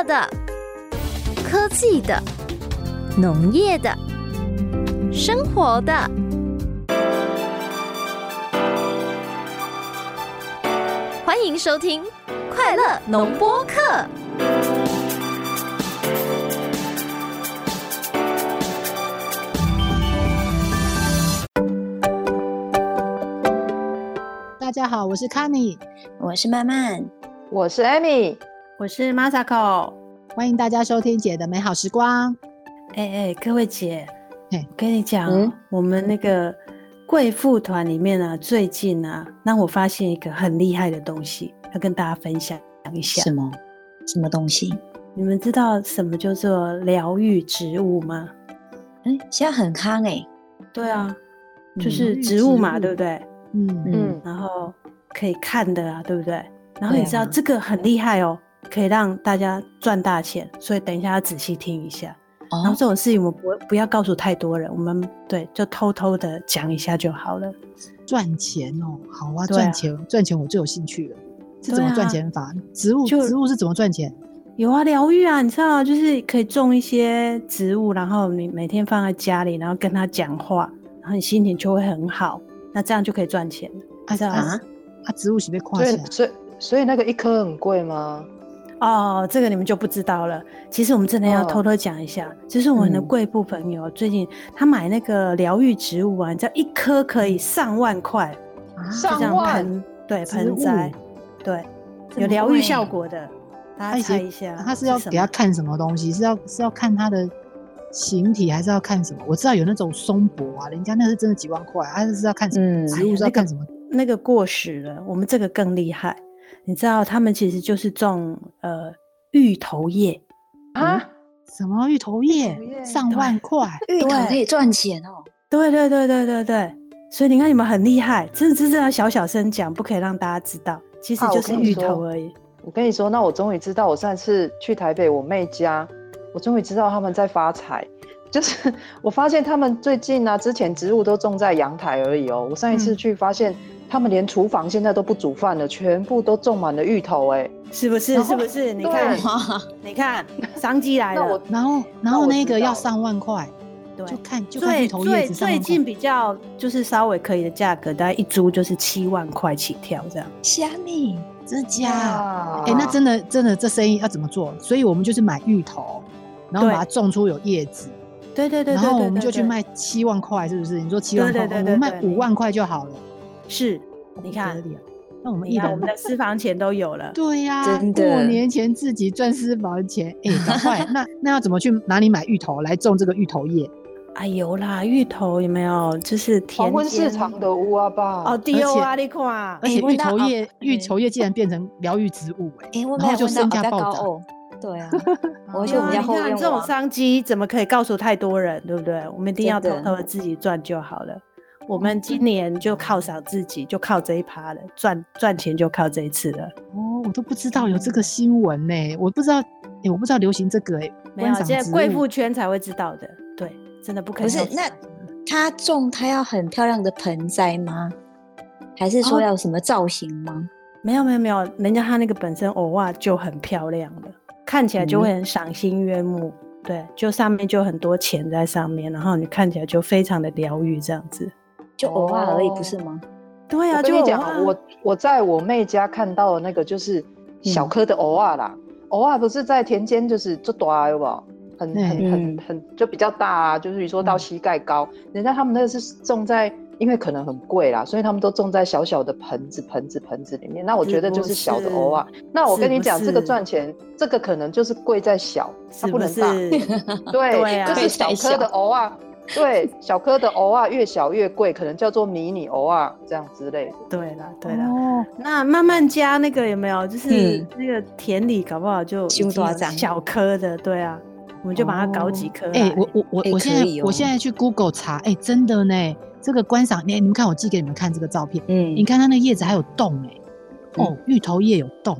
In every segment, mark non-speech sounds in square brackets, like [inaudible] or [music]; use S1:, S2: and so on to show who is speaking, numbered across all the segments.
S1: 乐的、科技的、农业的、生活的。欢迎收听《快乐农播课》。
S2: 大家好，我是 Kenny，
S3: 我是曼曼，
S4: 我是 Amy，
S5: 我是 Masako。
S2: 欢迎大家收听姐的美好时光。
S5: 哎哎，各位姐，
S2: 哎
S5: 我跟你讲，嗯、我们那个贵妇团里面啊，最近啊，让我发现一个很厉害的东西，要跟大家分享一下。
S3: 什么？什么东西？
S5: 你们知道什么叫做疗愈植物吗？
S3: 哎，现在很夯哎。
S5: 对啊，就是植物嘛，对不对？
S2: 嗯
S5: 嗯，然后可以看的啊，对不对？然后你知道这个很厉害哦，可以让大家赚大钱，所以等一下要仔细听一下。然后这种事情我们不不要告诉太多人，我们对就偷偷的讲一下就好了。
S2: 赚钱哦，好啊，赚钱赚钱我最有兴趣了。是怎么赚钱法？植物植物是怎么赚钱？
S5: 有啊，疗愈啊，你知道，就是可以种一些植物，然后你每天放在家里，然后跟他讲话，然后你心情就会很好。那这样就可以赚钱
S2: 啊？这样啊？啊，植物是被夸起来，
S4: 所以所以那个一颗很贵吗？
S5: 哦，这个你们就不知道了。其实我们真的要偷偷讲一下，哦、就是我们的贵妇朋友、嗯、最近他买那个疗愈植物啊，你知道一颗可以上万块，
S4: 上万
S5: 对盆栽，对有疗愈效果的。大家猜一下，
S2: 他是要给他看什么东西？是要是要看他的。形体还是要看什么？我知道有那种松柏啊，人家那是真的几万块，还是要看什么？嗯，植物是要看什么？
S5: 那个过时了，我们这个更厉害。你知道他们其实就是种呃芋头叶
S2: 啊？什么芋头叶？上万块，[laughs]
S3: 芋头可以赚钱哦。
S5: 对对对对对对，所以你看你们很厉害，真的真的要小小声讲，不可以让大家知道，其实就是芋头而已。
S4: 啊，我，我跟你说，那我终于知道，我上次去台北我妹家。我终于知道他们在发财，就是我发现他们最近呢、啊，之前植物都种在阳台而已哦。我上一次去发现，他们连厨房现在都不煮饭了，全部都种满了芋头，哎，
S5: 是不是？是不是？你看，[laughs] 你看，商机来了。
S2: 然后，然后那个要上万块，对，就看就看芋头叶子。
S5: 最近比较就是稍微可以的价格，大概一株就是七万块起跳这样。
S3: 虾米，
S2: 真的假？哎，那真的真的这生意要怎么做？所以我们就是买芋头。然后把它种出有叶子，
S5: 对对对，
S2: 然后我们就去卖七万块，是不是？你说七万块，我们卖五万块就好了。
S5: 是，你看，
S2: 那我们一楼
S5: 我们的私房钱都有了。[laughs]
S2: 对呀，过年前自己赚私房钱，哎，赶快！[laughs] 那那要怎么去哪里买芋头来种这个芋头叶？
S5: 哎有啦，芋头有没有？就是
S4: 黄昏市场的乌啊吧？
S5: 哦，对啊，你看，
S2: 而且芋头叶，芋头叶竟然变成疗愈植物，哎，然后就身价暴涨。
S3: 对啊，[laughs] 我觉得我们家后院，
S5: 这种商机怎么可以告诉太多人，对不对？我们一定要偷偷的自己赚就好了。我们今年就犒赏自己，就靠这一趴了，赚赚钱就靠这一次了。
S2: 哦，我都不知道有这个新闻呢，我不知道，哎，我不知道流行这个哎，
S5: 没有，现在贵妇圈才会知道的。对，真的不可以。
S3: 不是，那他种他要很漂亮的盆栽吗？还是说要什么造型吗？
S5: 没有没有没有，人家他那个本身偶尔就很漂亮了。看起来就会很赏心悦目，嗯、对，就上面就很多钱在上面，然后你看起来就非常的疗愈，这样子，
S3: 就偶尔而已，不是吗？
S5: 对啊，
S4: 就跟你讲，我我在我妹家看到的那个就是小颗的偶尔啦，偶尔、嗯、不是在田间就是做大有没有？很很很很就比较大啊，就是比如说到膝盖高，嗯、人家他们那个是种在。因为可能很贵啦，所以他们都种在小小的盆子、盆子、盆子里面。那我觉得就是小的藕啊。那我跟你讲，这个赚钱，这个可能就是贵在小，它不能大。[laughs] 对，就是小颗的藕啊。对，小颗的藕啊，越小越贵，可能叫做迷你藕啊，这样之类的。
S5: 对了，对了。哦，那慢慢加那个有没有？就是那个田里搞不好就小颗的，对啊，我们就把它搞几颗。
S2: 哎，我我我我现在我现在去 Google 查，哎，真的呢。这个观赏，你你们看，我寄给你们看这个照片。嗯，你看它那个叶子还有洞哎，哦，芋头叶有洞，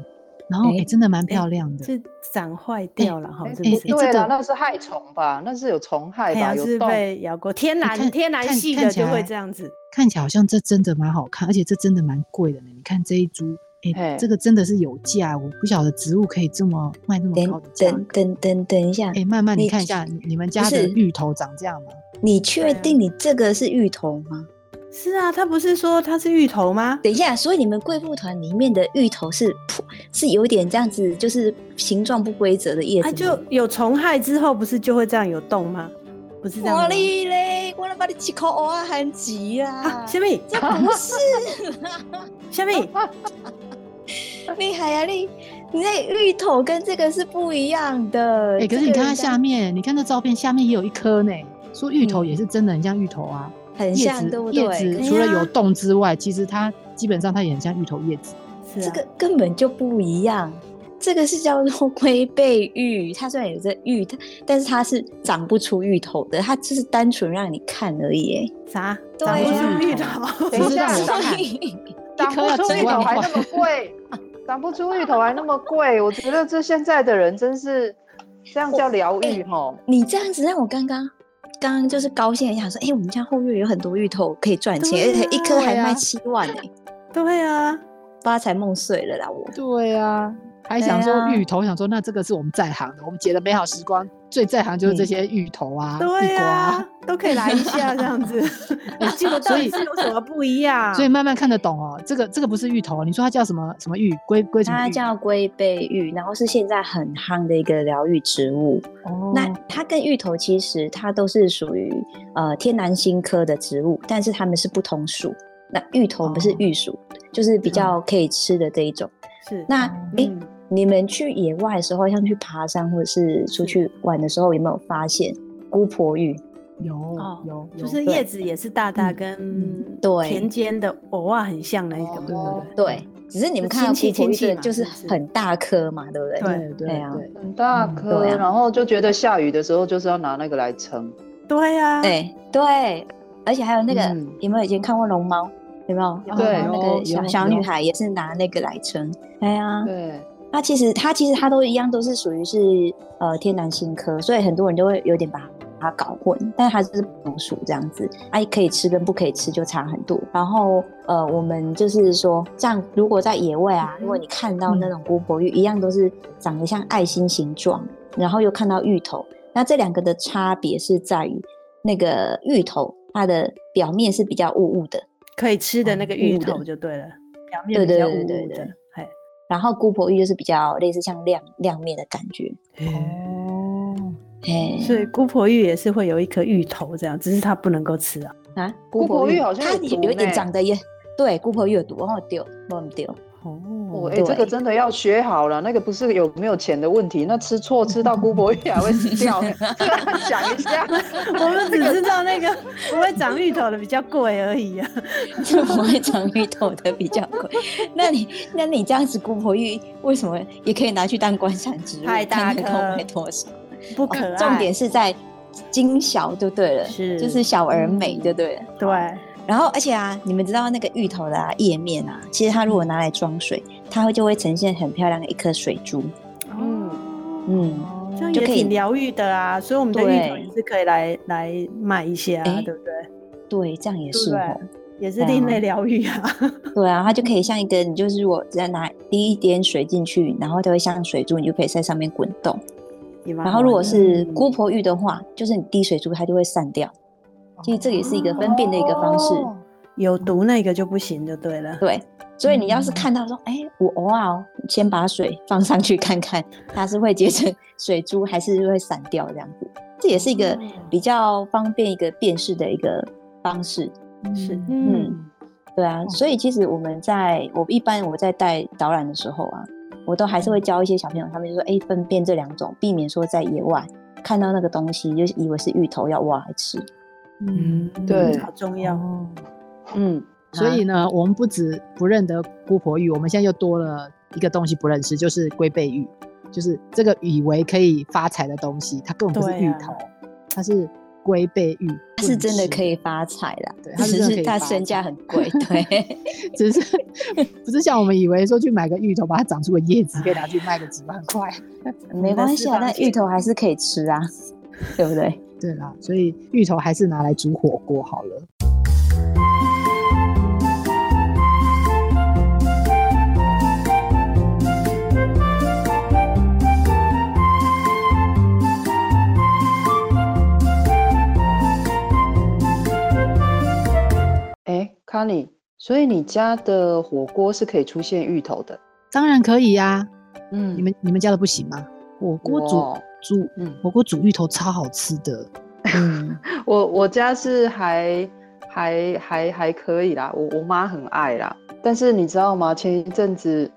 S2: 然后哎，真的蛮漂亮的。
S5: 是长坏掉了哈？哎，
S4: 对了，那是害虫吧？那是有虫害吧？
S5: 有被咬过。天然天然系的就会这样子。
S2: 看起来好像这真的蛮好看，而且这真的蛮贵的呢。你看这一株哎，这个真的是有价，我不晓得植物可以这么卖那么高的价。
S3: 等等等等一下，
S2: 哎，慢慢你看一下，你们家的芋头长这样吗？
S3: 你确定你这个是芋头吗？
S5: 是啊，他不是说他是芋头吗？
S3: 等一下，所以你们贵妇团里面的芋头是是有点这样子，就是形状不规则的叶子。它
S5: 就有虫害之后，不是就会这样有洞吗？不是这样。我
S3: 嘞，我来把你几口蚵仔含急啊！
S5: 小米，
S3: 这不是。
S5: 小米，
S3: 厉害啊！你你那芋头跟这个是不一样的。
S2: 哎，可是你看它下面，你看那照片下面也有一颗呢。说芋头也是真的很像芋头啊。
S3: 很像，对不对？
S2: 叶子除了有洞之外，其实它基本上它也很像芋头叶子。
S3: 是啊，这个根本就不一样。这个是叫做龟背芋，它虽然有这芋，但是它是长不出芋头的，它只是单纯让你看而已。
S5: 啥？
S3: 对啊，
S5: 芋头。
S4: 等一下，长不出芋头还那么贵，长不出芋头还那么贵，我觉得这现在的人真是这样叫疗愈齁。
S3: 你这样子让我刚刚。刚刚就是高兴一下，说：“哎、欸，我们家后院有很多芋头可以赚钱，而且一颗还卖七万呢。”
S5: 对啊，
S3: 发财梦碎了啦！我。
S2: 对啊，还想说芋头，想说那这个是我们在行的，我们姐的美好时光最在行就是这些芋头啊，
S5: 对啊，都可以来一下这样子。[laughs] 结果到底是有什么不一样？
S2: 所以慢慢看得懂哦。这个这个不是芋头，你说它叫什么什么芋？龟龟什么？
S3: 它叫龟背芋，然后是现在很夯的一个疗愈植物。哦。那它跟芋头其实它都是属于呃天南星科的植物，但是它们是不同属。那芋头不是芋属，就是比较可以吃的这一种。是。那哎。你们去野外的时候，像去爬山或者是出去玩的时候，有没有发现姑婆芋？
S2: 有有，
S5: 就是叶子也是大大，跟对田间的藕啊很像那个，对不对？
S3: 对，只是你们看到姑婆芋就是很大颗嘛，对不对？
S2: 对对
S3: 啊，
S4: 很大颗，然后就觉得下雨的时候就是要拿那个来撑。
S5: 对呀，
S3: 对对，而且还有那个，有没有以前看过龙猫？有没有？对，那个小小女孩也是拿那个来撑。哎呀，对。它其实，它其实它都一样，都是属于是呃天南星科，所以很多人都会有点把它搞混，但是它是不同属这样子，哎、啊，可以吃跟不可以吃就差很多。然后呃，我们就是说，这样如果在野外啊，如果你看到那种姑婆芋，嗯、一样都是长得像爱心形状，然后又看到芋头，那这两个的差别是在于那个芋头它的表面是比较雾雾的，
S5: 可以吃的那个芋头就对了，表面比较雾雾的。对对对对
S3: 然后姑婆芋就是比较类似像亮亮面的感觉哦，
S5: 哎，所以姑婆芋也是会有一颗芋头这样，只是它不能够吃啊。
S4: 啊！姑婆芋好像它
S3: 有一点长得也对，姑婆芋有毒，然后丢忘丢
S4: 哦，哎，这个真的要学好了，那个不是有没有钱的问题，那吃错吃到姑婆芋还会死掉。[laughs] 想一下，[laughs]
S5: 我们只知道那个不会长芋头的比较贵而已啊，[laughs]
S3: 不会长芋头的比较贵。那你那你这样子姑婆芋为什么也可以拿去当观赏植物？
S5: 太大颗，
S3: 没多少，
S5: 不可爱。
S3: 重点是在精小就对了，是就是小而美就对了，
S5: 对。
S3: 然后，而且啊，你们知道那个芋头的啊叶面啊，其实它如果拿来装水，它会就会呈现很漂亮的一颗水珠。
S5: 嗯嗯，这样也挺疗愈的啊。所以我们的芋头也是可以来来卖一些啊，对不对？
S3: 对，这样也是哦，
S5: 也是另类疗愈啊。[laughs]
S3: 对啊，它就可以像一个，你就是如果只要拿滴一点水进去，然后它会像水珠，你就可以在上面滚动。然后如果是姑婆芋的话，就是你滴水珠，它就会散掉。其实这也是一个分辨的一个方式，哦、
S5: 有毒那个就不行，就对了。
S3: 对，所以你要是看到说，哎、嗯欸，我偶尔先把水放上去看看，它是会结成 [laughs] 水珠，还是会散掉这样子？这也是一个比较方便一个辨识的一个方式。是，嗯，对啊。所以其实我们在我一般我在带导览的时候啊，我都还是会教一些小朋友，他们就说，哎、欸，分辨这两种，避免说在野外看到那个东西就以为是芋头要挖来吃。
S2: 嗯，对，
S5: 好重要。
S2: 嗯，所以呢，我们不止不认得姑婆芋，我们现在又多了一个东西不认识，就是龟背芋，就是这个以为可以发财的东西，它根本不是芋头，它是龟背芋，
S3: 是真的可以发财啦。对，它只是它身价很贵，[laughs] 对，
S2: 只是不是像我们以为说去买个芋头，把它长出个叶子，可以拿去卖个几万块，
S3: 没关系啊，那芋头还是可以吃啊，对不对？
S2: 对啦所以芋头还是拿来煮火锅好了。
S4: 诶康妮所以你家的火锅是可以出现芋头的？
S2: 当然可以呀嗯。你们你们家的不行吗？火锅煮煮，嗯，火锅煮芋头超好吃的。[laughs]
S4: 嗯，我我家是还还还还可以啦，我我妈很爱啦。但是你知道吗？前一阵子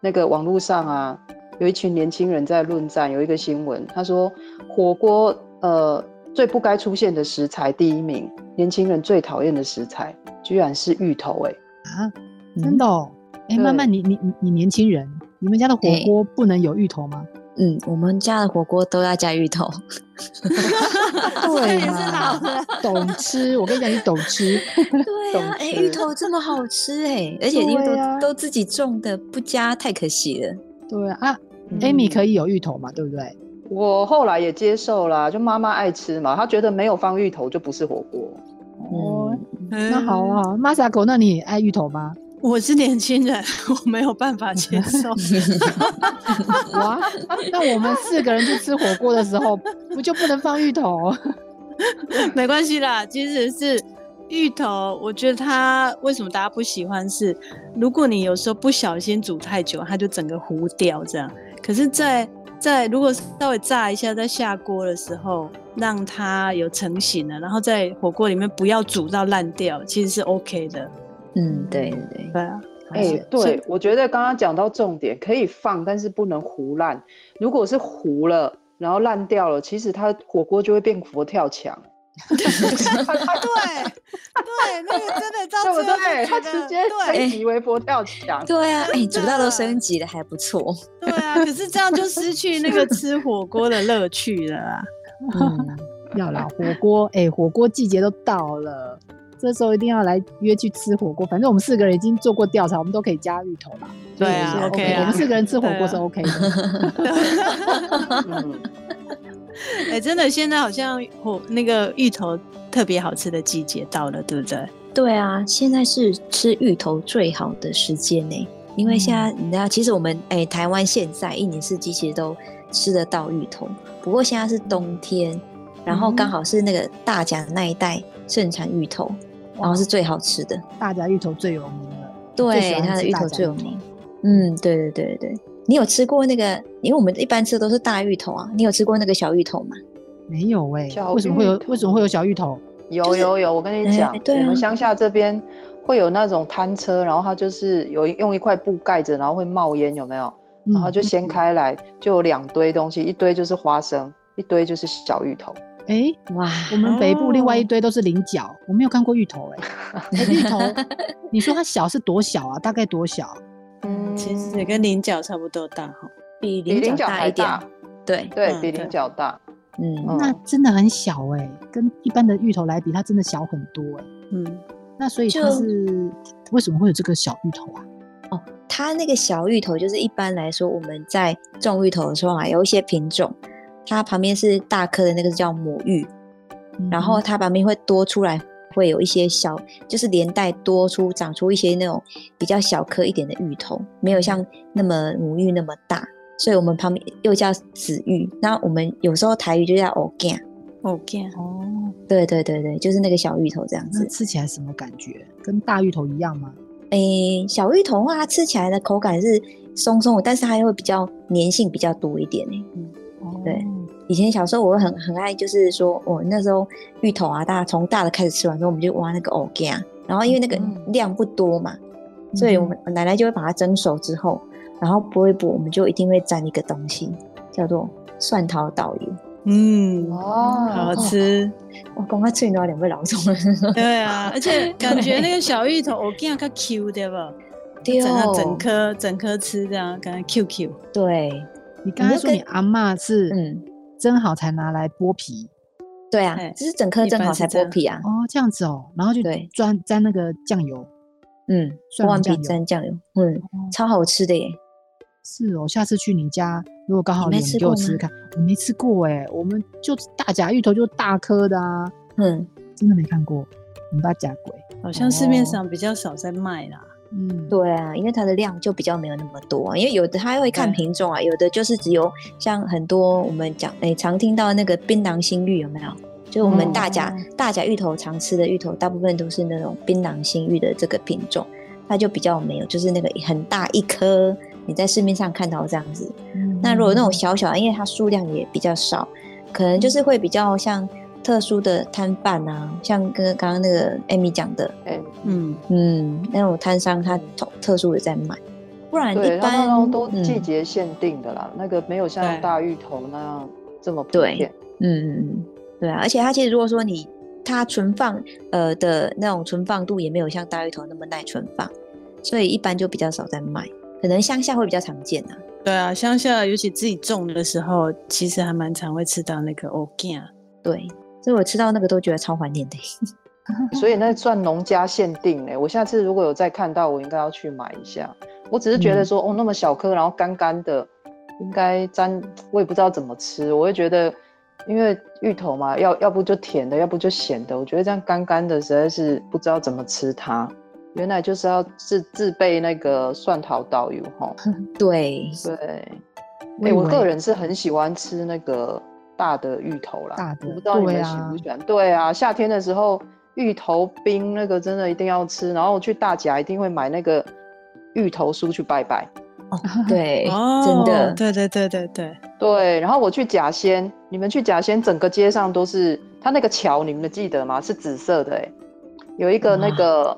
S4: 那个网络上啊，有一群年轻人在论战，有一个新闻，他说火锅呃最不该出现的食材第一名，年轻人最讨厌的食材居然是芋头哎、
S2: 欸、啊，真的哦？哎、嗯，慢慢你你你你年轻人，你们家的火锅不能有芋头吗？
S3: 嗯，我们家的火锅都要加芋头。[laughs]
S2: 对嘛？懂吃，我跟你讲，你懂吃。
S3: 对啊，[laughs] 哎、欸，芋头这么好吃哎、欸，而且因为都、啊、都自己种的，不加太可惜了。
S2: 对啊，啊、嗯、，Amy 可以有芋头嘛？对不对？
S4: 我后来也接受了，就妈妈爱吃嘛，她觉得没有放芋头就不是火锅。
S2: 哦、嗯，那好啊，Masako，那你爱芋头吗？
S5: 我是年轻人，[laughs] 我没有办法接受。[laughs]
S2: 哇，那我们四个人去吃火锅的时候，不就不能放芋头？[laughs]
S5: 没关系啦，其实是芋头。我觉得它为什么大家不喜欢是，如果你有时候不小心煮太久，它就整个糊掉这样。可是在，在在如果稍微炸一下，再下锅的时候，让它有成型了，然后在火锅里面不要煮到烂掉，其实是 OK 的。
S3: 嗯，对对对，
S5: 对啊，
S4: 哎、欸，对，我觉得刚刚讲到重点，可以放，但是不能糊烂。如果是糊了，然后烂掉了，其实它火锅就会变佛跳墙。
S5: 对对，那个真的到最后，
S4: 对，它直接升级为佛跳墙。
S3: 对啊，哎、欸，煮到都升级了，还不错。
S5: 对啊，可是这样就失去那个吃火锅的乐趣了啊。
S2: 嗯，要啦，火锅，哎、欸，火锅季节都到了。这时候一定要来约去吃火锅，反正我们四个人已经做过调查，我们都可以加芋头啦。
S5: 对啊，OK，, okay 啊
S2: 我们四个人吃火锅是 OK 的。[laughs]
S5: 哎、欸，真的，现在好像火那个芋头特别好吃的季节到了，对不对？
S3: 对啊，现在是吃芋头最好的时间呢，因为现在你知道，其实我们哎、欸，台湾现在一年四季其实都吃得到芋头，不过现在是冬天，然后刚好是那个大甲那一带盛产芋头。然后是最好吃的，
S2: 大家芋头最有名了。
S3: 对，它的芋头最有名。嗯，对对对对，你有吃过那个？因为我们一般吃的都是大芋头啊，你有吃过那个小芋头吗？
S2: 没有哎、欸，为什么会有？为什么会有小芋头？
S4: 有有有，我跟你讲、欸，我们乡下这边会有那种摊车，然后它就是有用一块布盖着，然后会冒烟，有没有？然后就掀开来，就有两堆东西，一堆就是花生，一堆就是小芋头。
S2: 哎、欸、哇！我们北部另外一堆都是菱角，哦、我没有看过芋头哎、[laughs] 欸欸。芋头，你说它小是多小啊？大概多小？
S5: 嗯，其实也跟菱角差不多大哈，
S3: 比菱角大一点。对
S4: 对，比菱角大。
S2: 嗯，那真的很小哎、欸，跟一般的芋头来比，它真的小很多哎、欸。嗯，那所以它是为什么会有这个小芋头啊？
S3: 哦，它那个小芋头就是一般来说我们在种芋头的时候啊，有一些品种。它旁边是大颗的那个叫母芋，嗯，然后它旁边会多出来，会有一些小，就是连带多出长出一些那种比较小颗一点的芋头，没有像那么母芋那么大，所以我们旁边又叫子芋。那我们有时候台语就叫藕干，
S5: 藕干
S2: 哦，
S3: 对对对对，就是那个小芋头这样子。
S2: 吃起来什么感觉？跟大芋头一样吗？
S3: 诶，小芋头的话，它吃起来的口感是松松的，但是它又会比较粘性比较多一点诶。嗯。对，以前小时候我会很很爱，就是说我那时候芋头啊，大家从大的开始吃完之后，我们就挖那个藕干，然后因为那个量不多嘛，嗯、所以我们奶奶就会把它蒸熟之后，然后剥一剥，我们就一定会沾一个东西，叫做蒜头豆油。
S5: 嗯，哦，好吃。
S3: 我刚刚吃完两杯老总了。[laughs]
S5: 对啊，而且感觉那个小芋头藕干较 Q 对吧？对哦，整颗整颗吃这样，感觉 Q Q。
S3: 对。
S2: 你刚才说你阿嬷是嗯蒸好才拿来剥皮，
S3: 对啊，就是整颗蒸好才剥皮啊。
S2: 哦，这样子哦，然后就对，沾沾那个酱油，
S3: 嗯，剥完皮沾酱油，嗯，超好吃的耶。
S2: 是哦，下次去你家，如果刚好有，你给我吃吃看。我没吃过哎，我们就大甲芋头就大颗的啊，嗯，真的没看过。你把假鬼，
S5: 好像市面上比较少在卖啦。
S3: 嗯，对啊，因为它的量就比较没有那么多啊，因为有的它会看品种啊，有的就是只有像很多我们讲诶常听到那个槟榔心玉有没有？就我们大甲、嗯、大甲芋头常吃的芋头，大部分都是那种槟榔心玉的这个品种，它就比较没有，就是那个很大一颗，你在市面上看到这样子。嗯、那如果那种小小的，因为它数量也比较少，可能就是会比较像特殊的摊贩啊，像跟刚刚那个 Amy 讲的，嗯嗯，那种摊商他特殊的在卖。不然一般
S4: 都季节限定的啦，嗯、那个没有像大芋头那样这么普遍。
S3: 嗯嗯，对啊，而且它其实如果说你它存放呃的那种存放度也没有像大芋头那么耐存放，所以一般就比较少在卖，可能乡下会比较常见啊。
S5: 对啊，乡下尤其自己种的时候，其实还蛮常会吃到那个欧健。
S3: 对，所以我吃到那个都觉得超怀念的。[laughs]
S4: 所以那算农家限定哎，我下次如果有再看到，我应该要去买一下。我只是觉得说，嗯、哦，那么小颗，然后干干的，应该沾，我也不知道怎么吃。我会觉得，因为芋头嘛，要要不就甜的，要不就咸的。我觉得这样干干的，实在是不知道怎么吃它。原来就是要自自备那个蒜头导游哈。
S3: 对
S4: 对，哎、欸，我个人是很喜欢吃那个大的芋头啦。大的，我不知道你们喜不喜欢。对啊，夏天的时候芋头冰那个真的一定要吃，然后我去大甲一定会买那个。芋头酥去拜拜，
S3: 哦，[laughs] 对，哦、真的，
S5: 对对对对对
S4: 对。然后我去甲仙，你们去甲仙，整个街上都是它那个桥，你们记得吗？是紫色的，哎，有一个那个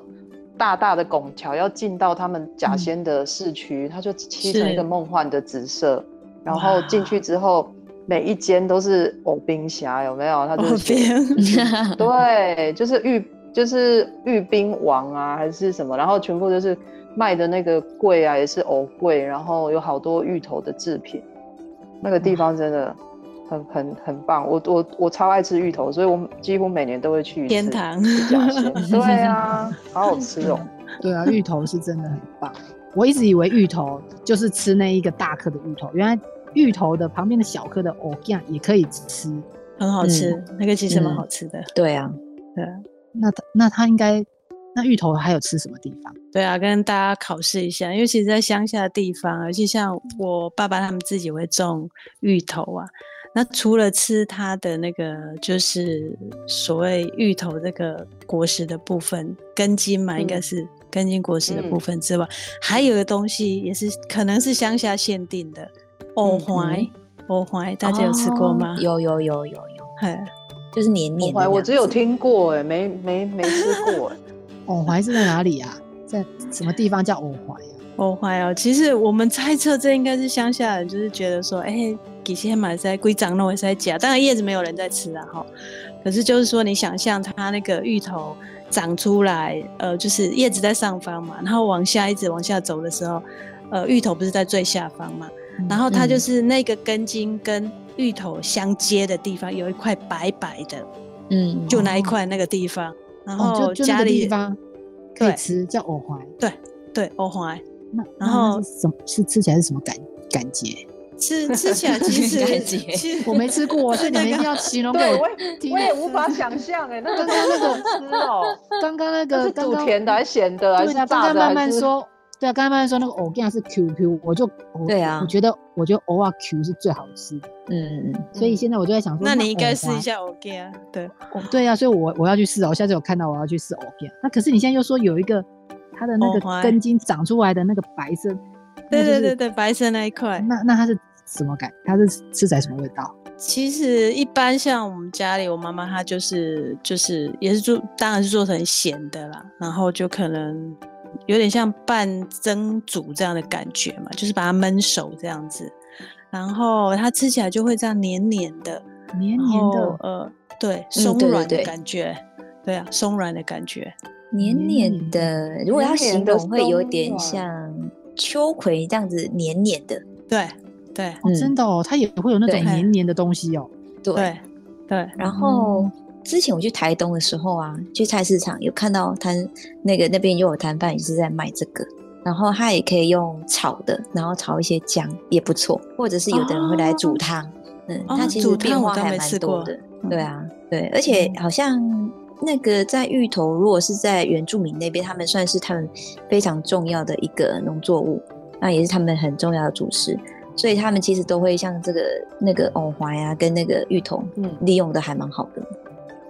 S4: 大大的拱桥，要进到他们甲仙的市区，嗯、它就漆成一个梦幻的紫色。然后进去之后，每一间都是藕冰虾，有没有？它就是冰 [laughs] 对，就是玉，就是玉冰王啊，还是什么？然后全部都是。卖的那个柜啊，也是藕柜，然后有好多芋头的制品，那个地方真的很很很棒。我我我超爱吃芋头，所以我几乎每年都会去
S5: 天堂。[laughs]
S4: 对啊，好好吃哦。[laughs]
S2: 对啊，芋头是真的很棒。我一直以为芋头就是吃那一个大颗的芋头，原来芋头的旁边的小颗的藕酱也可以吃，
S5: 很好吃。嗯、那个其实蛮好吃的。
S3: 嗯、对啊，
S2: 对啊。那他那他应该。那芋头还有吃什么地方？
S5: 对啊，跟大家考试一下，因为其实，在乡下的地方，而且像我爸爸他们自己会种芋头啊。那除了吃它的那个，就是所谓芋头这个果实的部分，根茎嘛，应该是根茎果实的部分之外，嗯、还有个东西也是可能是乡下限定的，藕槐。藕槐、嗯、大家有吃过吗？
S3: 哦、有有有有有，嘿，就是黏黏的。
S4: 我只有听过，哎，没没没吃过，哎。[laughs]
S2: 藕槐是在哪里呀、啊？在什么地方叫藕槐呀？
S5: 藕槐哦，其实我们猜测这应该是乡下人，就是觉得说，哎、欸，几千买在归长那会在假，当然叶子没有人在吃啊，哈。可是就是说，你想象它那个芋头长出来，呃，就是叶子在上方嘛，然后往下一直往下走的时候，呃，芋头不是在最下方嘛，嗯、然后它就是那个根茎跟芋头相接的地方有一块白白的，嗯，就那一块那个地方。然后家里地方
S2: 可以吃，叫藕槐。
S5: 对对，藕槐。
S2: 那然后什么是吃起来是什么感感觉？
S5: 吃吃起来其实 [laughs]
S2: 我没吃过，[laughs] 所以你们一定要形容给我听。
S4: 我也无法想象哎，那刚刚那个吃哦，
S2: 刚刚那个是
S4: 煮甜的还是咸的还是炸的？刚刚
S2: 慢慢说。对啊，刚刚说那个藕片是 Q Q，我就
S3: 对啊，
S2: 我觉得我觉得藕啊 Q 是最好吃的。嗯嗯嗯。所以现在我就在想说，
S5: 那你应该试一下藕羹啊。对，
S2: 对啊，所以我我要去试哦，我下次有看到我要去试藕片。那可是你现在又说有一个它的那个根茎长出来的那个白色，
S5: 对对对对，白色那一块。
S2: 那那它是什么感？它是吃起来什么味道？
S5: 其实一般像我们家里，我妈妈她就是就是也是做，当然是做成咸的啦，然后就可能。有点像半蒸煮这样的感觉嘛，就是把它焖熟这样子，然后它吃起来就会这样黏黏的，
S2: 黏黏的，
S5: 呃，对，松软的感觉，嗯、对，对，对，对啊，松软的感觉，
S3: 黏黏的。如果要形容，会有点像秋葵这样子黏黏的，
S5: 对对，
S2: 哦，真的哦，它也会有那种黏黏的东西哦，
S5: 对。对，对，
S3: 然后。嗯之前我去台东的时候啊，去菜市场有看到摊那个那边又有摊贩也是在卖这个，然后他也可以用炒的，然后炒一些姜也不错，或者是有的人会来煮汤，哦、嗯，它其实变化还蛮多的，对啊，对，而且好像那个在芋头，如果是在原住民那边，他们算是他们非常重要的一个农作物，那也是他们很重要的主食，所以他们其实都会像这个那个藕槐啊，跟那个芋头，嗯，利用的还蛮好的。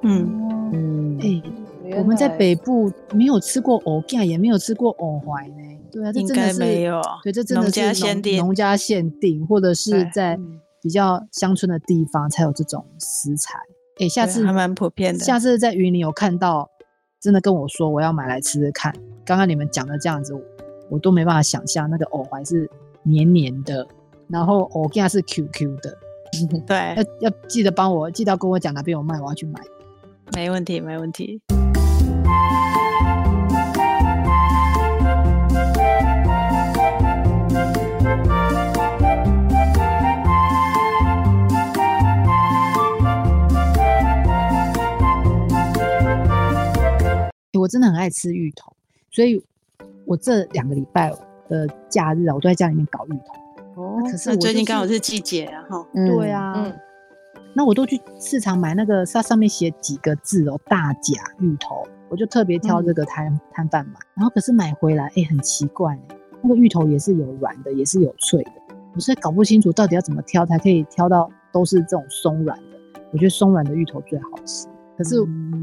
S2: 嗯嗯，哎，我们在北部没有吃过藕干，也没有吃过藕怀呢。对啊，这真的是
S5: 没有。
S2: 对，这真的是农家限定，农家限定，或者是在比较乡村的地方才有这种食材。哎，下次
S5: 还蛮普遍的。
S2: 下次在云林有看到，真的跟我说我要买来吃吃看。刚刚你们讲的这样子，我都没办法想象那个藕怀是黏黏的，然后藕干是 Q Q 的。
S5: 对，[laughs]
S2: 要要记得帮我，记得跟我讲哪边有卖，我要去买。
S5: 没问题，没问题。
S2: 我真的很爱吃芋头，所以我这两个礼拜的假日啊，我都在家里面搞芋头。
S5: 哦，可是我、就是、最近刚好是季节啊，哈、
S2: 嗯。对啊。嗯。那我都去市场买那个，它上面写几个字哦，大甲芋头，我就特别挑这个摊摊贩买。然后可是买回来，哎、欸，很奇怪，那个芋头也是有软的，也是有脆的。我实在搞不清楚到底要怎么挑才可以挑到都是这种松软的。我觉得松软的芋头最好吃，可是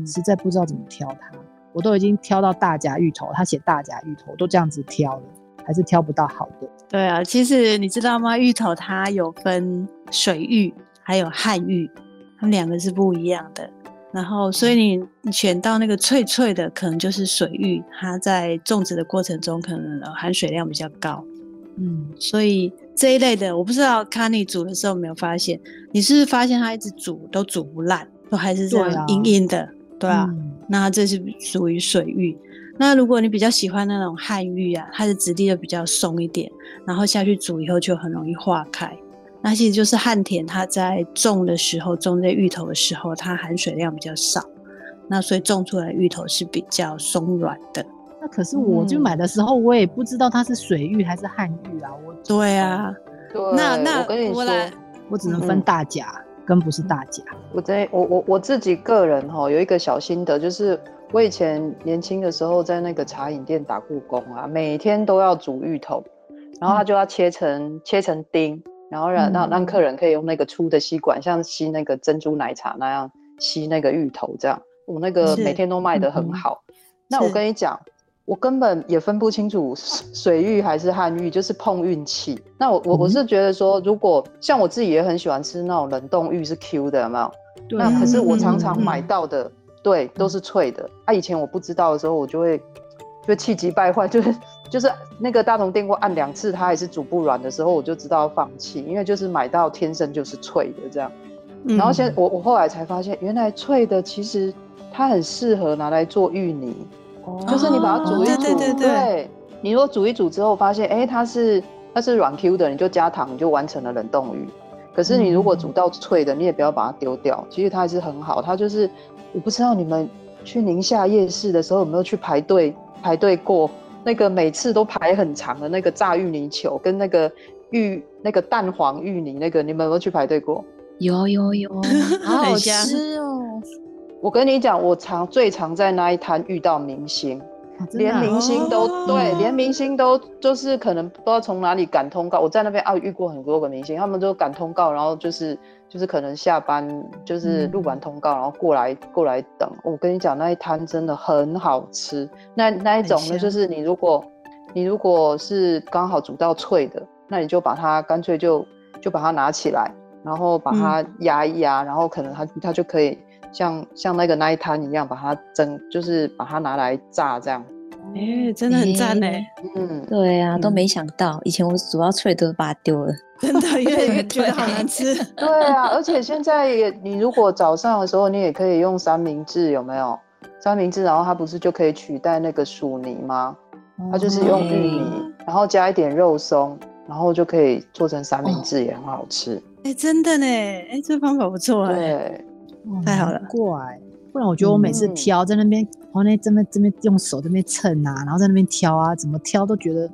S2: 实在不知道怎么挑它。我都已经挑到大甲芋头，他写大甲芋头，都这样子挑了，还是挑不到好的。
S5: 对啊，其实你知道吗？芋头它有分水芋，还有旱玉，它们两个是不一样的。然后，所以你你选到那个脆脆的，可能就是水玉，它在种植的过程中可能含水量比较高。嗯，所以这一类的，我不知道卡尼煮的时候有没有发现，你是不是发现它一直煮都煮不烂，都还是这样硬硬的。对啊，嗯、那这是属于水玉。那如果你比较喜欢那种旱玉啊，它的质地就比较松一点，然后下去煮以后就很容易化开。那其实就是旱田，它在种的时候，种这芋头的时候，它含水量比较少，那所以种出来的芋头是比较松软的。
S2: 那可是我就买的时候，我也不知道它是水芋还是旱芋啊。我
S5: 对啊，
S4: 对那那我跟你说，我，
S2: 我只能分大甲。嗯跟不是大甲，
S4: 我在我我我自己个人哈有一个小心得，就是我以前年轻的时候在那个茶饮店打过工啊，每天都要煮芋头，然后他就要切成、嗯、切成丁，然后让让让客人可以用那个粗的吸管，像吸那个珍珠奶茶那样吸那个芋头这样，我那个每天都卖得很好。嗯、那我跟你讲。我根本也分不清楚水芋还是旱芋，就是碰运气。那我我我是觉得说，如果像我自己也很喜欢吃那种冷冻芋是 Q 的，有没有？对。那可是我常常买到的，嗯、对，都是脆的。啊，以前我不知道的时候，我就会就气急败坏，就是就是那个大同电锅按两次它还是煮不软的时候，我就知道要放弃，因为就是买到天生就是脆的这样。然后现在我我后来才发现，原来脆的其实它很适合拿来做芋泥。就是你把它煮一煮，对，对，对，对，对，你如果煮一煮之后发现，哎、欸，它是它是软 Q 的，你就加糖，你就完成了冷冻芋。可是你如果煮到脆的，你也不要把它丢掉，其实它还是很好。它就是，我不知道你们去宁夏夜市的时候有没有去排队排队过，那个每次都排很长的那个炸芋泥球跟那个芋那个蛋黄芋泥那个，你们有没有去排队过？
S3: 有有有，[laughs] 好好吃哦。
S4: 我跟你讲，我常最常在那一摊遇到明星，连明星都、哦、对，连明星都就是可能不知道从哪里赶通告。我在那边啊遇过很多个明星，他们都赶通告，然后就是就是可能下班就是录完通告，嗯、然后过来过来等。我跟你讲，那一摊真的很好吃。那那一种呢，就是你如果你如果是刚好煮到脆的，那你就把它干脆就就把它拿起来，然后把它压一压，嗯、然后可能它它就可以。像像那个那一摊一样，把它蒸，就是把它拿来炸这样。
S5: 哎、欸，真的很赞呢。
S3: 嗯，对啊，都没想到，以前我煮到脆都把它丢了，[laughs]
S5: 真的，因为 [laughs] 觉得好难吃。[laughs]
S4: 对啊，而且现在也，你如果早上的时候，你也可以用三明治，有没有？三明治，然后它不是就可以取代那个薯泥吗？它就是用玉米，然后加一点肉松，然后就可以做成三明治，也很好吃。
S5: 哎、欸，真的呢，哎、欸，这个方法不错哎。对。太好了，
S2: 怪，不然我觉得我每次挑在那边，我那这边这边用手这边蹭啊，然后在那边挑啊，怎么挑都觉得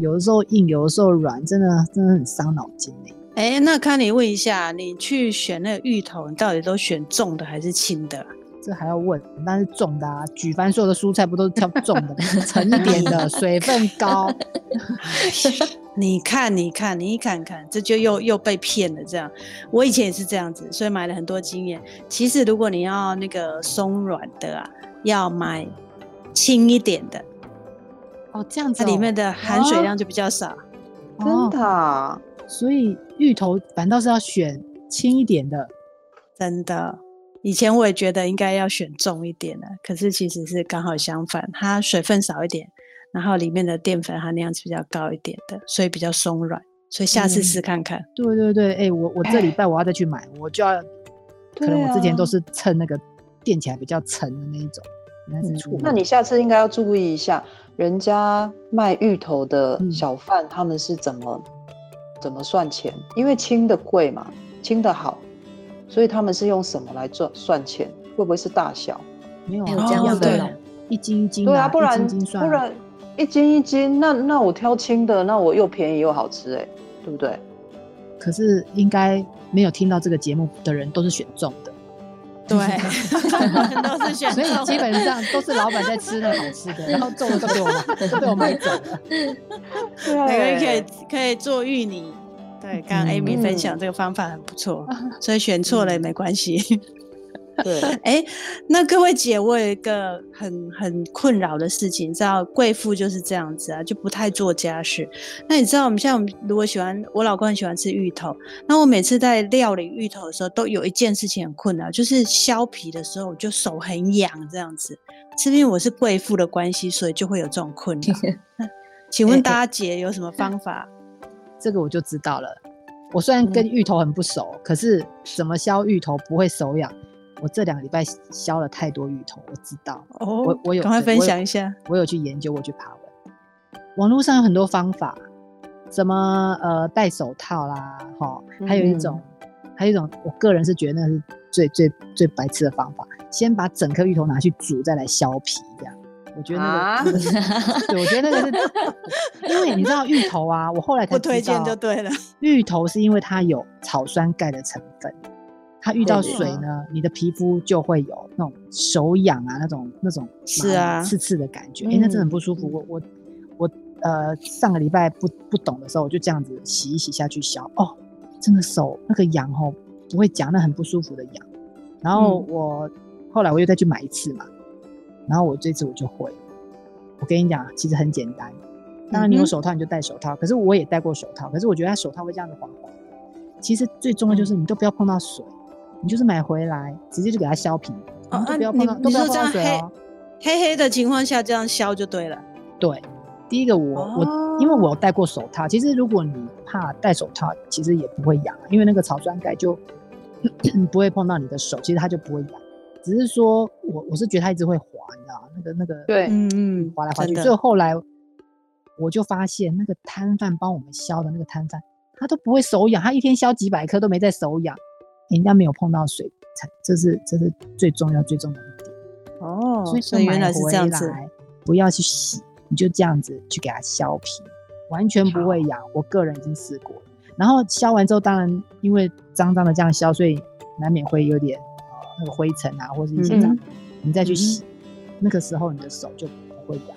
S2: 有的时候硬，有的时候软，真的真的很伤脑筋哎、
S5: 欸。那看你问一下，你去选那个芋头，你到底都选重的还是轻的？
S2: 这还要问？但是重的啊，举凡所有的蔬菜不都是挑重的，[laughs] 沉一点的，水分高。[laughs]
S5: 你看，你看，你看看，这就又又被骗了。这样，我以前也是这样子，所以买了很多经验。其实如果你要那个松软的啊，要买轻一点的。
S2: 哦，这样子，
S5: 它里面的含水量就比较少。
S4: 真的，啊，
S2: 所以芋头反倒是要选轻一点的。
S5: 真的，以前我也觉得应该要选重一点的，可是其实是刚好相反，它水分少一点，然后里面的淀粉含量是比较高一点的，所以比较松软。所以下次试看看。
S2: 嗯、对对对，哎、欸，我我这礼拜 [clears throat] 我要再去买，我就要，可能我之前都是称那个垫起来比较沉的那一种，那是错。
S4: 那你下次应该要注意一下，人家卖芋头的小贩、嗯、他们是怎么怎么算钱？因为轻的贵嘛，轻的好。所以他们是用什么来赚算钱？会不会是大小？
S2: 没有这样的，一斤一斤。
S4: 对啊，不然不然一斤一斤，那那我挑轻的，那我又便宜又好吃，哎，对不对？
S2: 可是应该没有听到这个节目的人都是选重的，
S5: 对，都是选重，
S2: 所以基本上都是老板在吃那好吃的，然后重的 [laughs] 都被我们都被我买走了。
S5: 对，[laughs] 每个人可以可以做芋泥。对，刚刚 Amy 分享这个方法很不错，嗯、所以选错了也没关系。
S4: 嗯、[laughs] 对，
S5: 哎、欸，那各位姐，我有一个很很困扰的事情，你知道贵妇就是这样子啊，就不太做家事。那你知道我们像我们如果喜欢，我老公很喜欢吃芋头，那我每次在料理芋头的时候，都有一件事情很困扰，就是削皮的时候我就手很痒，这样子，是因为我是贵妇的关系，所以就会有这种困扰。[laughs] 请问大家姐有什么方法？
S2: 这个我就知道了。我虽然跟芋头很不熟，嗯、可是怎么削芋头不会手痒？我这两个礼拜削了太多芋头，我知道。
S5: 哦，我我有赶快分享一下
S2: 我。我有去研究，我去爬文，网络上有很多方法，什么呃戴手套啦，哈，还有一种，嗯、还有一种，我个人是觉得那是最最最白痴的方法，先把整颗芋头拿去煮，再来削皮这样。我觉得那个，对，我觉得那个是，因为你知道芋头啊，我后来 [laughs] 才知道，不推荐就对了。[laughs] 芋头是因为它有草酸钙的成分，它遇到水呢，你的皮肤就会有那种手痒啊，那种那种是啊刺刺的感觉，哎，那真的很不舒服。我我我呃上个礼拜不不懂的时候，我就这样子洗一洗下去消，哦，真的手那个痒哦，不会讲，那很不舒服的痒。然后我后来我又再去买一次嘛。然后我这次我就会，我跟你讲，其实很简单。当然你有手套你就戴手套，嗯、可是我也戴过手套，可是我觉得它手套会这样子滑滑。其实最重要就是你都不要碰到水，你就是买回来直接就给它削皮，哦、都不要碰到，都不要碰到水哦。
S5: 黑黑的情况下这样削就对了。
S2: 对，第一个我、哦、我因为我有戴过手套，其实如果你怕戴手套，其实也不会痒，因为那个草酸钙就 [coughs] 不会碰到你的手，其实它就不会痒。只是说我我是觉得它一直会滑，你知道那个那个
S4: 对，
S2: 嗯嗯，滑来滑去。所以后来我就发现，那个摊贩帮我们削的那个摊贩，他都不会手痒，他一天削几百颗都没在手痒，人家没有碰到水，才这是这是最重要最重要的一点。
S5: 哦，
S2: 所以说原来是这样子，不要去洗，你就这样子去给它削皮，完全不会痒。我个人已经试过，然后削完之后，当然因为脏脏的这样削，所以难免会有点。那个灰尘啊，或者一些脏，你再去洗，那个时候你的手就不会痒。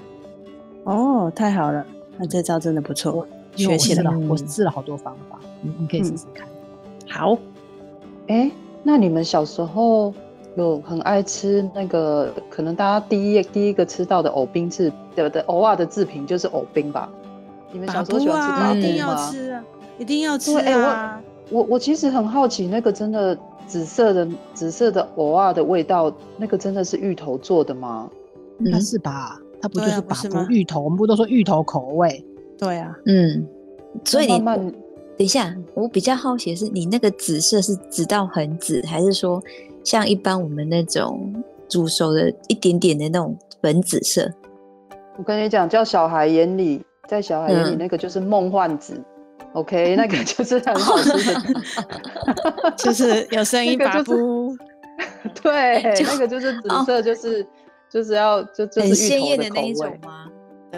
S5: 哦，太好了，那这招真的不错，学习了。
S2: 我试了好多方法，你你可以试试看。
S5: 好，
S4: 哎，那你们小时候有很爱吃那个？可能大家第一第一个吃到的藕冰是的的偶尔的制品就是藕冰吧？你们小时候喜欢吃拔菇吗？
S5: 一定要吃啊，一定要吃啊！
S4: 我我其实很好奇，那个真的。紫色的紫色的藕啊的味道，那个真的是芋头做的吗？
S2: 那是吧？它不就是把芋头？我们不都说芋头口味？
S5: 对啊，
S3: 嗯。所以你等一下，我比较好奇的是，你那个紫色是紫到很紫，还是说像一般我们那种煮熟的一点点的那种粉紫色？
S4: 我跟你讲，叫小孩眼里，在小孩眼里那个就是梦幻紫。OK，那个 [laughs] 就是很好吃的，[laughs]
S5: 就是有声音拔菇。[laughs]
S4: 对，那个就是紫色，就是就是要就就是
S3: 鲜艳的那一种吗？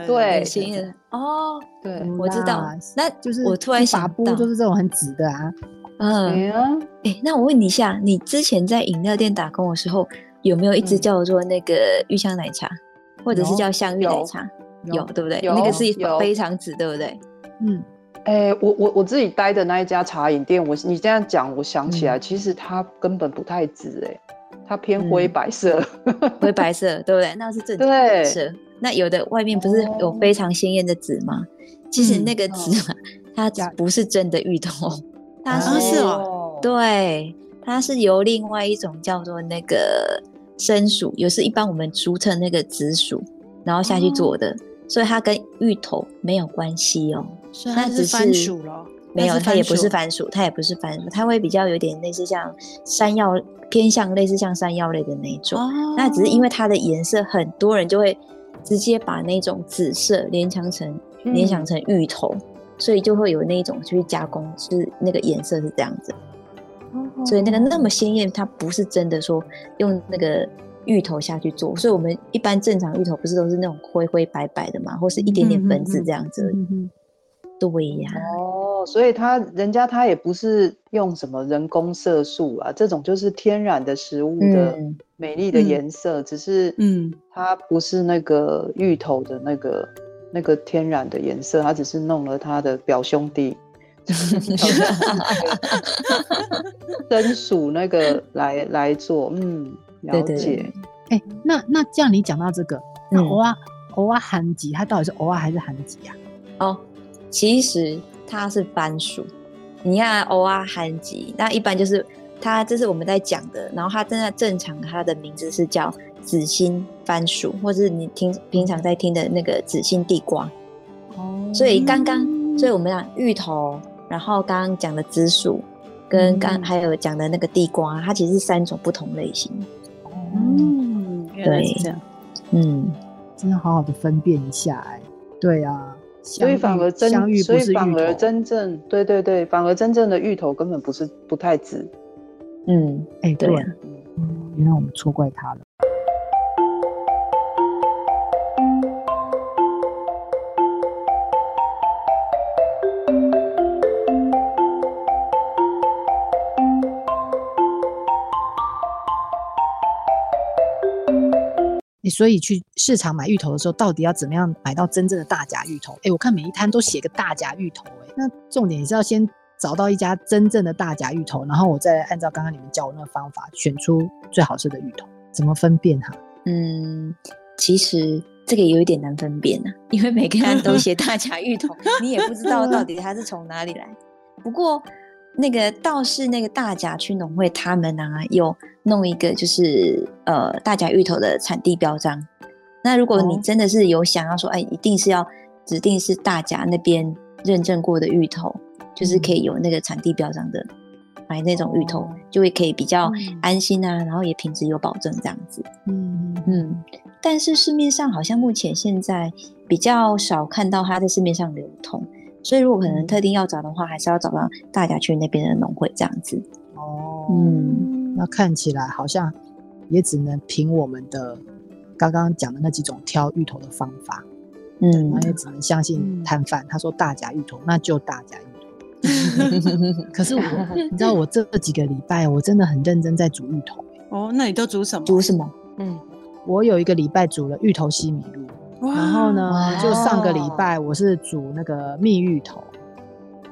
S4: 对，
S3: 鲜艳的哦。
S4: 对，
S3: 我知道。那
S2: 就是
S3: 我突然想到，
S2: 就是这种很紫的啊。
S3: 嗯，哎，那我问你一下，你之前在饮料店打工的时候，有没有一直叫做那个玉香奶茶，或者是叫香芋奶茶？有，对不对？那个是非常紫，对不对？
S4: 嗯，哎，我我我自己待的那一家茶饮店，我你这样讲，我想起来，其实它根本不太紫，哎，它偏灰白色，
S3: 灰白色，对不对？那是正常的色。那有的外面不是有非常鲜艳的紫吗？其实那个紫，它不是真的芋头，[laughs] 它是哦，对，它是由另外一种叫做那个生薯，也是一般我们俗称那个紫薯，然后下去做的。所以它跟芋头没有关系哦，
S5: 它只是番薯了。
S3: 没有，它也不是番薯，它也不是番薯，它会比较有点类似像山药，偏向类似像山药类的那种。那只是因为它的颜色，很多人就会直接把那种紫色联想成联想成芋头，所以就会有那一种去加工，是那个颜色是这样子。所以那个那么鲜艳，它不是真的说用那个。芋头下去做，所以我们一般正常芋头不是都是那种灰灰白白的嘛，或是一点点粉质这样子。对呀。
S4: 哦，所以他人家他也不是用什么人工色素啊，这种就是天然的食物的美丽的颜色，只是嗯，它不是那个芋头的那个那个天然的颜色，它只是弄了他的表兄弟，[laughs] [laughs] 真薯那个来来做，嗯。了解，
S2: 哎、欸，那那这样你讲到这个，那欧啊欧啊韩吉，它到底是欧啊还是韩吉呀？
S3: 哦，其实它是番薯。你看欧啊韩吉，那一般就是它，这是我们在讲的。然后它真的正常，它的名字是叫紫心番薯，或者是你听平常在听的那个紫心地瓜。哦，所以刚刚，所以我们讲芋头，然后刚刚讲的紫薯，跟刚还有讲的那个地瓜，它其实是三种不同类型。
S2: 嗯，原来是这样。嗯，真的好好的分辨一下哎。对啊，
S4: 所以反而真，所以反而真正，对对对，反而真正的芋头根本不是不太紫。
S3: 嗯，哎，
S2: 对原来我们错怪他了。你所以去市场买芋头的时候，到底要怎么样买到真正的大甲芋头？哎，我看每一摊都写个大甲芋头，哎，那重点是要先找到一家真正的大甲芋头，然后我再按照刚刚你们教我那个方法选出最好吃的芋头，怎么分辨哈？
S3: 嗯，其实这个有一点难分辨呢、啊，因为每个人都写大甲芋头，你也不知道到底它是从哪里来。不过。那个倒是那个大甲区农会他们啊，有弄一个就是呃大甲芋头的产地标章。那如果你真的是有想要说，哎，一定是要指定是大甲那边认证过的芋头，就是可以有那个产地标章的，买那种芋头就会可以比较安心啊，然后也品质有保证这样子。嗯嗯。但是市面上好像目前现在比较少看到它在市面上流通。所以，如果可能特定要找的话，还是要找到大家去那边的农会这样子。
S2: 哦，嗯，那看起来好像也只能凭我们的刚刚讲的那几种挑芋头的方法。嗯，那也只能相信摊贩，他说大甲芋头，那就大甲芋头。[laughs] 可是我，你知道我这几个礼拜我真的很认真在煮芋头。
S5: 哦，那你都煮什么？
S3: 煮什么？
S2: 嗯，我有一个礼拜煮了芋头西米露。然后呢，就上个礼拜我是煮那个蜜芋头，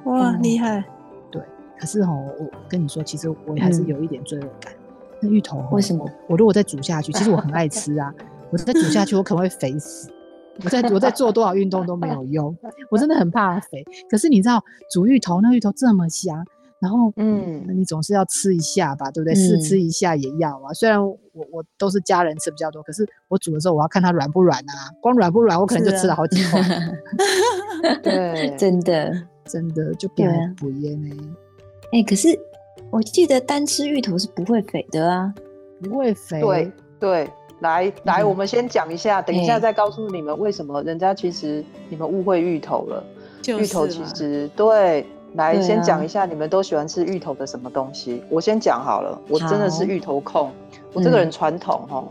S5: 哇，厉害！
S2: 对，可是哦，我跟你说，其实我还是有一点罪恶感。那芋头
S3: 为什么？
S2: 我如果再煮下去，其实我很爱吃啊。我再煮下去，我可能会肥死。我在我在做多少运动都没有用，我真的很怕肥。可是你知道，煮芋头，那芋头这么香。然后，嗯，你总是要吃一下吧，对不对？试、嗯、吃一下也要啊。虽然我我都是家人吃比较多，可是我煮的时候我要看它软不软啊。光软不软，我可能就吃了好几口。[laughs]
S3: 对，真的
S2: 真的就变得不噎呢。
S3: 哎、欸，可是我记得单吃芋头是不会肥的啊，
S2: 不会肥。
S4: 对对，来来，我们先讲一下，等一下再告诉你们为什么人家其实你们误会芋头了。芋头其实对。来，先讲一下你们都喜欢吃芋头的什么东西。我先讲好了，我真的是芋头控。我这个人传统哈，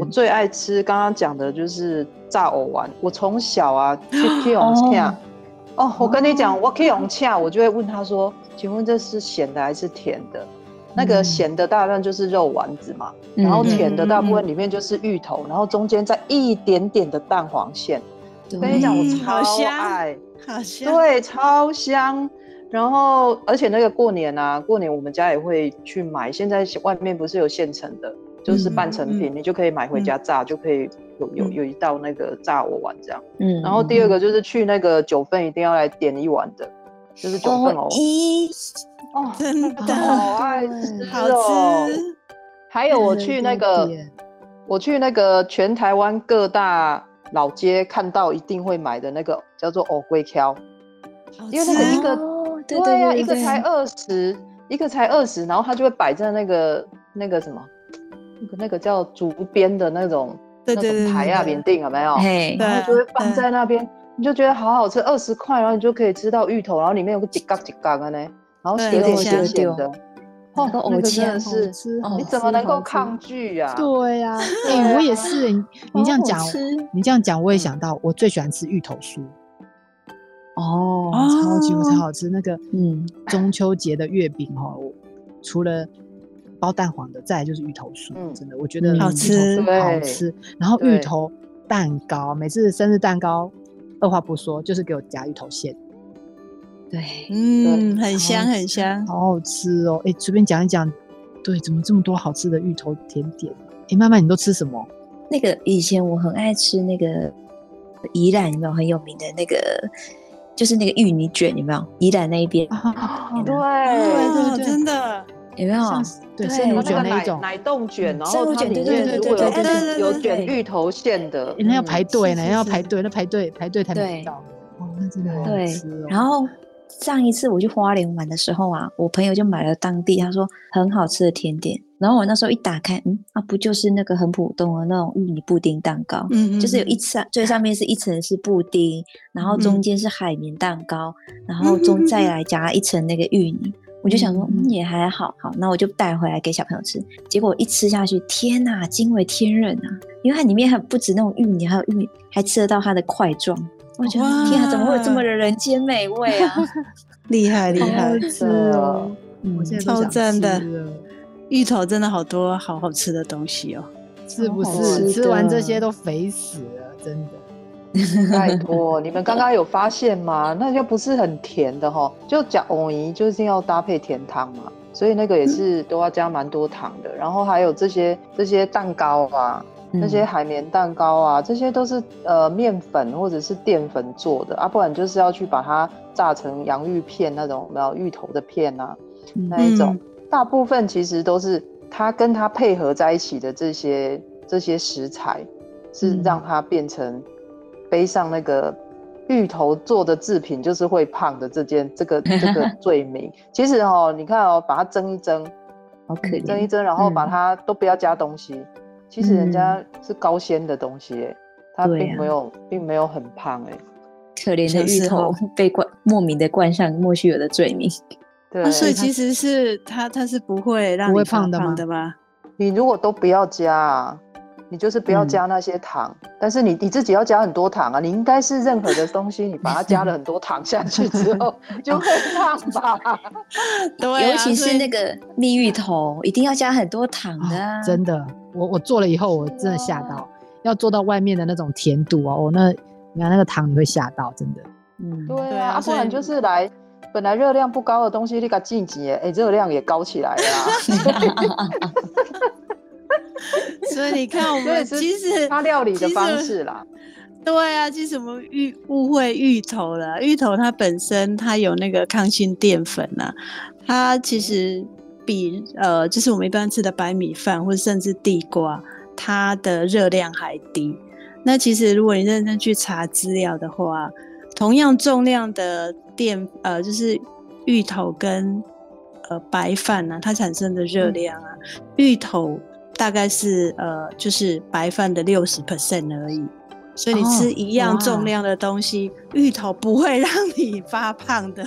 S4: 我最爱吃刚刚讲的就是炸藕丸。我从小啊 [gasps] 去去永洽，哦，我跟你讲，我去永洽，我就会问他说，请问这是咸的还是甜的？那个咸的大量就是肉丸子嘛，然后甜的大部分里面就是芋头，然后中间再一点点的蛋黄馅。我跟你讲，我超爱，
S5: 好香，
S4: 对，超香。然后，而且那个过年啊，过年我们家也会去买。现在外面不是有现成的，就是半成品，你就可以买回家炸，就可以有有有一道那个炸藕丸这样。嗯。然后第二个就是去那个九份一定要来点一碗的，就是九份藕。
S5: 哦，真的
S4: 好爱吃哦！还有我去那个，我去那个全台湾各大老街看到一定会买的那个叫做藕粿条，因为那个一个对呀，一个才二十，一个才二十，然后它就会摆在那个那个什么，那个那个叫竹编的那种那种台啊饼定有没有？然后就会放在那边，你就觉得好好吃，二十块，然后你就可以吃到芋头，然后里面有个几嘎几嘎的呢。然后有点咸咸的，哦，那个真的是，你怎么能够抗拒呀？
S2: 对呀，[laughs] 哎，我也是，你你这样讲，你这样讲，我也想到，我最喜欢吃芋头酥。哦，超级超好吃，那个嗯，中秋节的月饼哈，除了包蛋黄的，再来就是芋头酥，真的，我觉得
S5: 好吃，
S2: 好吃。然后芋头蛋糕，每次生日蛋糕，二话不说就是给我夹芋头馅。
S5: 对，嗯，很香很香，
S2: 好好吃哦。哎，随便讲一讲，对，怎么这么多好吃的芋头甜点？哎，妈妈，你都吃什么？
S3: 那个以前我很爱吃那个宜兰有没有很有名的那个，就是那个芋泥卷有没有？宜兰那一边，
S4: 对
S5: 对，真的
S3: 有没有？
S2: 对，生乳卷那种
S4: 奶冻卷，然后它里面如果有有卷芋头馅的，
S2: 那要排队呢，要排队，那排队排队才买到。哦，那真的好吃哦。
S3: 然后。上一次我去花莲玩的时候啊，我朋友就买了当地他说很好吃的甜点，然后我那时候一打开，嗯啊，不就是那个很普通的那种芋泥布丁蛋糕，嗯，嗯，就是有一层最上面是一层是布丁，然后中间是海绵蛋糕，嗯、然后中再来加一层那个芋泥，嗯、我就想说，嗯，也还好，好，那我就带回来给小朋友吃。结果一吃下去，天哪，惊为天人啊！因为它里面还不止那种芋泥，还有芋，还吃得到它的块状。我觉得天啊，怎么会有这么的人间美味啊！[laughs]
S5: 厉害厉害，
S2: 吃哦，
S5: 嗯，超赞的。芋头真的好多好好吃的东西哦，
S2: 是不是？吃完这些都肥死了，真的。[laughs]
S4: 拜托，你们刚刚有发现吗？那就不是很甜的哈，就讲藕泥就是要搭配甜汤嘛，所以那个也是都要加蛮多糖的。然后还有这些这些蛋糕啊。那些海绵蛋糕啊，这些都是呃面粉或者是淀粉做的啊，不然就是要去把它炸成洋芋片那种，然后芋头的片啊，那一种，大部分其实都是它跟它配合在一起的这些这些食材，是让它变成背上那个芋头做的制品就是会胖的这件这个 [laughs] 这个罪名。其实哦，你看哦，把它蒸一蒸，
S3: 好可怜，
S4: 蒸一蒸，然后把它都不要加东西。其实人家是高纤的东西，欸，他、嗯并没有，并没有很胖，哎，
S3: 可怜的芋头 [laughs] 被冠莫名的冠上莫须有的罪名。[laughs]
S5: 对，所以其实是他他是不会让你胖的吗？
S4: 你如果都不要加，你就是不要加那些糖，但是你你自己要加很多糖啊！你应该是任何的东西，你把它加了很多糖下去之后，[laughs] 就会胖吧？[laughs]
S3: 对，尤其是那个蜜芋头，一定要加很多糖的啊！
S2: 真的。我我做了以后，我真的吓到，哇要做到外面的那种甜度哦，我那你看那个糖你会吓到，真的。
S4: 嗯，对啊，不然就是来本来热量不高的东西，你给它进级，哎，热量也高起来了。[laughs]
S5: 所以你看，我们其实
S4: 它料理的方式啦，
S5: 对啊，其实我们芋误会芋头了，芋头它本身它有那个抗性淀粉呐、啊，它其实。比呃，就是我们一般吃的白米饭或者甚至地瓜，它的热量还低。那其实如果你认真去查资料的话，同样重量的淀呃，就是芋头跟呃白饭呢、啊，它产生的热量啊，嗯、芋头大概是呃，就是白饭的六十 percent 而已。所以你吃一样重量的东西，哦、芋头不会让你发胖的。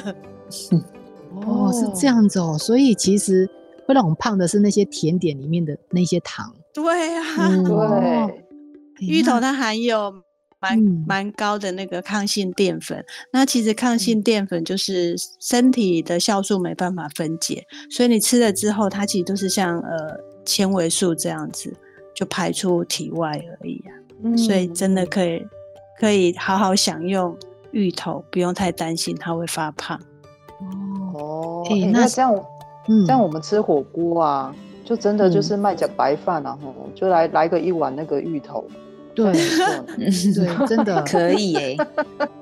S5: [laughs]
S2: 哦，是这样子哦，所以其实会让我们胖的是那些甜点里面的那些糖。
S5: 对啊，对，芋头它含有蛮蛮高的那个抗性淀粉。那其实抗性淀粉就是身体的酵素没办法分解，所以你吃了之后，它其实都是像呃纤维素这样子就排出体外而已啊。嗯、所以真的可以可以好好享用芋头，不用太担心它会发胖。
S4: 哦，欸、那这样，嗯，这样我们吃火锅啊，就真的就是卖点白饭，然后就来来个一碗那个芋头。
S2: 对，[laughs] 对，真的
S3: 可以哎。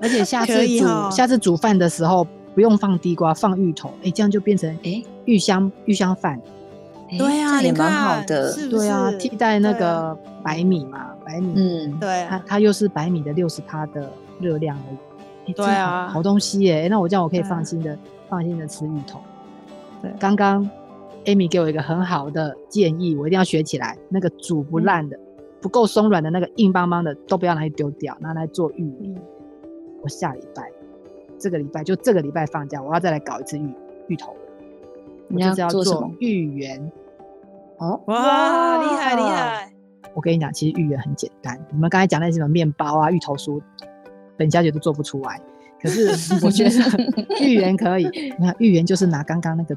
S2: 而且下次煮下次煮饭的时候不用放地瓜，放芋头，哎，这样就变成哎芋香芋香饭。
S3: 对啊，也蛮好的。
S2: 对啊，替代那个白米嘛，白米，
S5: 嗯，对，
S2: 它它又是白米的六十趴的热量而已。
S5: 对啊，
S2: 好东西耶！那我这样我可以放心的放心的吃芋头。对，刚刚 Amy 给我一个很好的建议，我一定要学起来。那个煮不烂的、不够松软的那个硬邦邦的，都不要拿去丢掉，拿来做芋泥。我下礼拜，这个礼拜就这个礼拜放假，我要再来搞一次芋芋头。
S3: 你要做什么？
S2: 芋圆。
S5: 哦，哇，厉害厉害！
S2: 我跟你讲，其实芋圆很简单。你们刚才讲那些什么面包啊、芋头酥。本小姐都做不出来，可是 [laughs] 我觉得芋圆可以。你看芋圆就是拿刚刚那个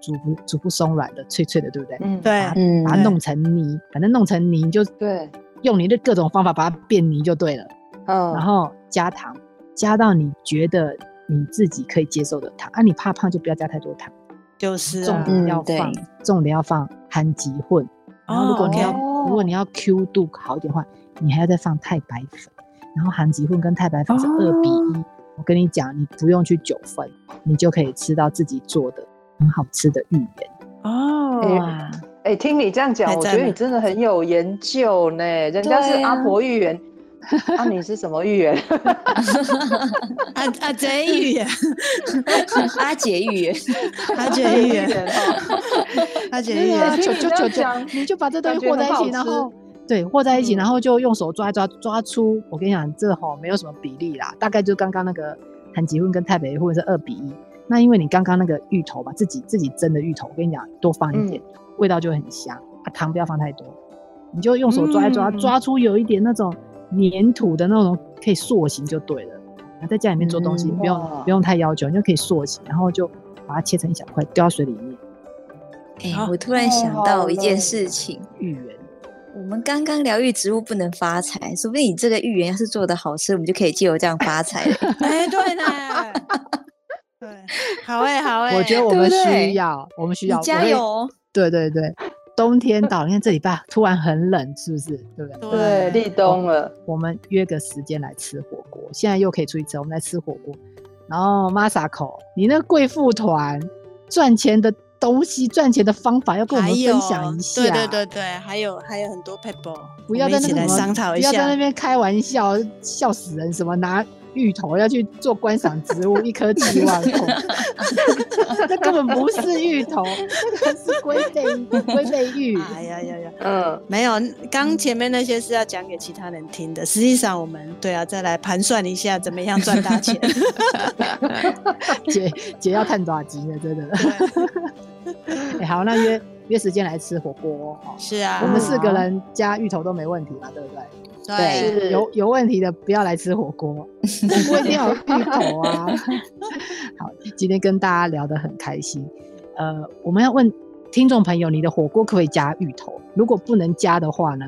S2: 煮不煮不松软的脆脆的，对不对？
S5: 嗯，对。
S2: 把它弄成泥，反正弄成泥就对，用你的各种方法把它变泥就对了。嗯，然后加糖，加到你觉得你自己可以接受的糖。啊，你怕胖就不要加太多糖。
S5: 就是
S2: 重点要放，重点要放含吉混。然后如果你要如果你要 Q 度好一点的话，你还要再放太白粉。然后含吉混跟太白粉是二比一，我跟你讲，你不用去九份，你就可以吃到自己做的很好吃的芋圆
S5: 哦。
S4: 哎、欸，听你这样讲，我觉得你真的很有研究呢。人家是阿婆芋圆，那、啊啊、你是什么芋圆？[laughs] [laughs]
S5: 阿阿姐芋圆，
S3: 阿姐芋圆，[laughs]
S5: 阿姐芋圆，阿姐芋圆，
S2: 就就就就，你就把这东西和在一起，然后。对，和在一起，然后就用手抓一抓，抓出。我跟你讲，这吼没有什么比例啦，大概就刚刚那个含吉混跟太白混是二比一。那因为你刚刚那个芋头吧，自己自己蒸的芋头，我跟你讲，多放一点，嗯、味道就很香。啊，糖不要放太多，你就用手抓一抓，嗯、抓出有一点那种粘土的那种，可以塑形就对了。那在家里面做东西，嗯、不用不用太要求，你就可以塑形，然后就把它切成一小块，丢到水里面。
S3: 哎、欸，我突然想到一件事情，
S2: 芋圆。
S3: 我们刚刚疗愈植物不能发财，说不定你这个芋圆要是做的好吃，我们就可以借由这样发财 [laughs]
S5: 哎，对呢，对，好哎，好哎，
S2: 我觉得我们需要，我们需要
S3: 加油。
S2: 对对对，冬天到了，你看这礼拜突然很冷，是不是？对不
S4: 对？对，立冬了，
S2: 我们约个时间来吃火锅。现在又可以出去吃，我们来吃火锅。然后 Masako，你那个贵妇团赚钱的。东西赚钱的方法要跟我们分享一下，
S5: 对对对对，还有还有很多 people，，
S2: 不要在那边
S5: 商讨一下，
S2: 不要在那边开玩笑，笑死人！什么拿芋头要去做观赏植物，一颗七万 [laughs] 块，那根本不是芋头，那个是龟背龟背芋。
S5: 哎呀呀呀，嗯，没有，刚前面那些是要讲给其他人听的，实际上我们对啊，再来盘算一下怎么样赚大钱。
S2: 姐姐要探爪机了？真的。[laughs] 哎、欸，好，那约约时间来吃火锅哦。
S5: 是啊，
S2: 我们四个人加芋头都没问题嘛，对不
S5: 对？
S2: 对，有有问题的不要来吃火锅，[laughs] 火锅一定要有芋头啊。[laughs] 好，今天跟大家聊得很开心。呃，我们要问听众朋友，你的火锅可不可以加芋头？如果不能加的话呢，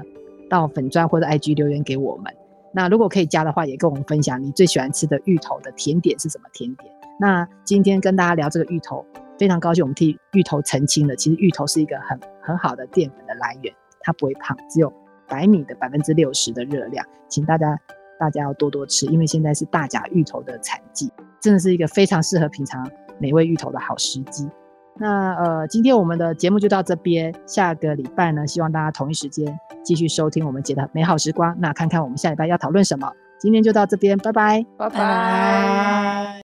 S2: 到粉砖或者 IG 留言给我们。那如果可以加的话，也跟我们分享你最喜欢吃的芋头的甜点是什么甜点？那今天跟大家聊这个芋头。非常高兴，我们替芋头澄清了。其实芋头是一个很很好的淀粉的来源，它不会胖，只有白米的百分之六十的热量。请大家大家要多多吃，因为现在是大甲芋头的产季，真的是一个非常适合品尝美味芋头的好时机。那呃，今天我们的节目就到这边，下个礼拜呢，希望大家同一时间继续收听我们节的美好时光。那看看我们下礼拜要讨论什么。今天就到这边，拜拜，
S4: 拜拜。